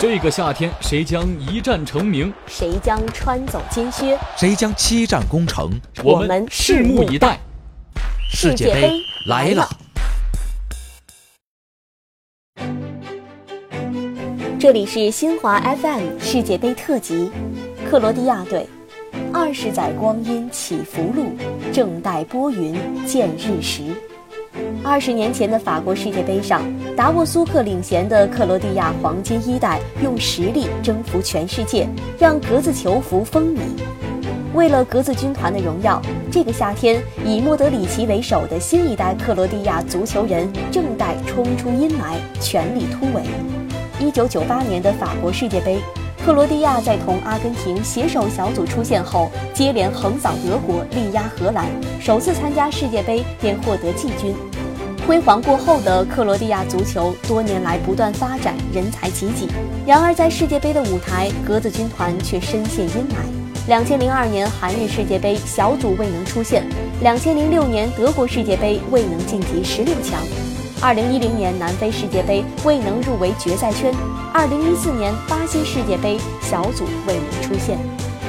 这个夏天，谁将一战成名？谁将穿走金靴？谁将七战攻城？我们拭目以待。世界杯来了！这里是新华 FM 世界杯特辑，克罗地亚队，二十载光阴起伏路，正待拨云见日时。二十年前的法国世界杯上，达沃苏克领衔的克罗地亚黄金一代用实力征服全世界，让格子球服风靡。为了格子军团的荣耀，这个夏天以莫德里奇为首的新一代克罗地亚足球人正待冲出阴霾，全力突围。一九九八年的法国世界杯，克罗地亚在同阿根廷携手小组出线后，接连横扫德国，力压荷兰，首次参加世界杯便获得季军。辉煌过后的克罗地亚足球多年来不断发展，人才济济。然而在世界杯的舞台，格子军团却深陷阴霾。两千零二年韩日世界杯小组未能出线，两千零六年德国世界杯未能晋级十六强，二零一零年南非世界杯未能入围决赛圈，二零一四年巴西世界杯小组未能出线。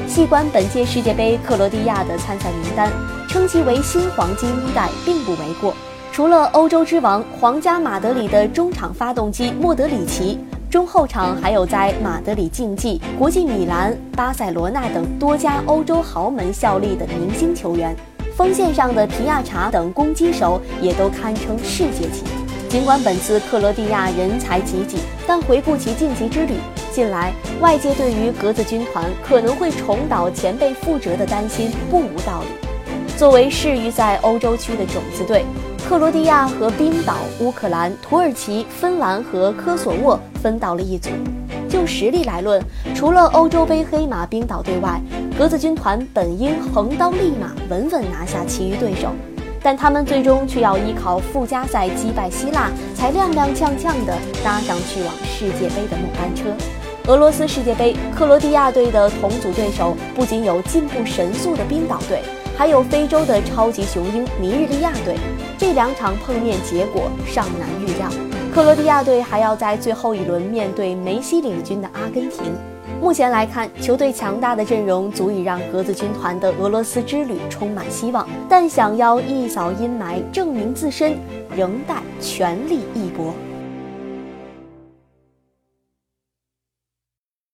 细观本届世界杯克罗地亚的参赛名单，称其为新黄金一代并不为过。除了欧洲之王皇家马德里的中场发动机莫德里奇，中后场还有在马德里竞技、国际米兰、巴塞罗那等多家欧洲豪门效力的明星球员，锋线上的皮亚查等攻击手也都堪称世界级。尽管本次克罗地亚人才济济，但回顾其晋级之旅，近来外界对于格子军团可能会重蹈前辈覆辙的担心不无道理。作为适于在欧洲区的种子队。克罗地亚和冰岛、乌克兰、土耳其、芬兰和科索沃分到了一组。就实力来论，除了欧洲杯黑马冰岛队外，格子军团本应横刀立马，稳稳拿下其余对手。但他们最终却要依靠附加赛击败希腊，才踉踉跄跄地搭上去往世界杯的末班车。俄罗斯世界杯，克罗地亚队的同组对手不仅有进步神速的冰岛队。还有非洲的超级雄鹰尼日利亚队，这两场碰面结果尚难预料。克罗地亚队还要在最后一轮面对梅西领军的阿根廷。目前来看，球队强大的阵容足以让格子军团的俄罗斯之旅充满希望，但想要一扫阴霾、证明自身，仍待全力一搏。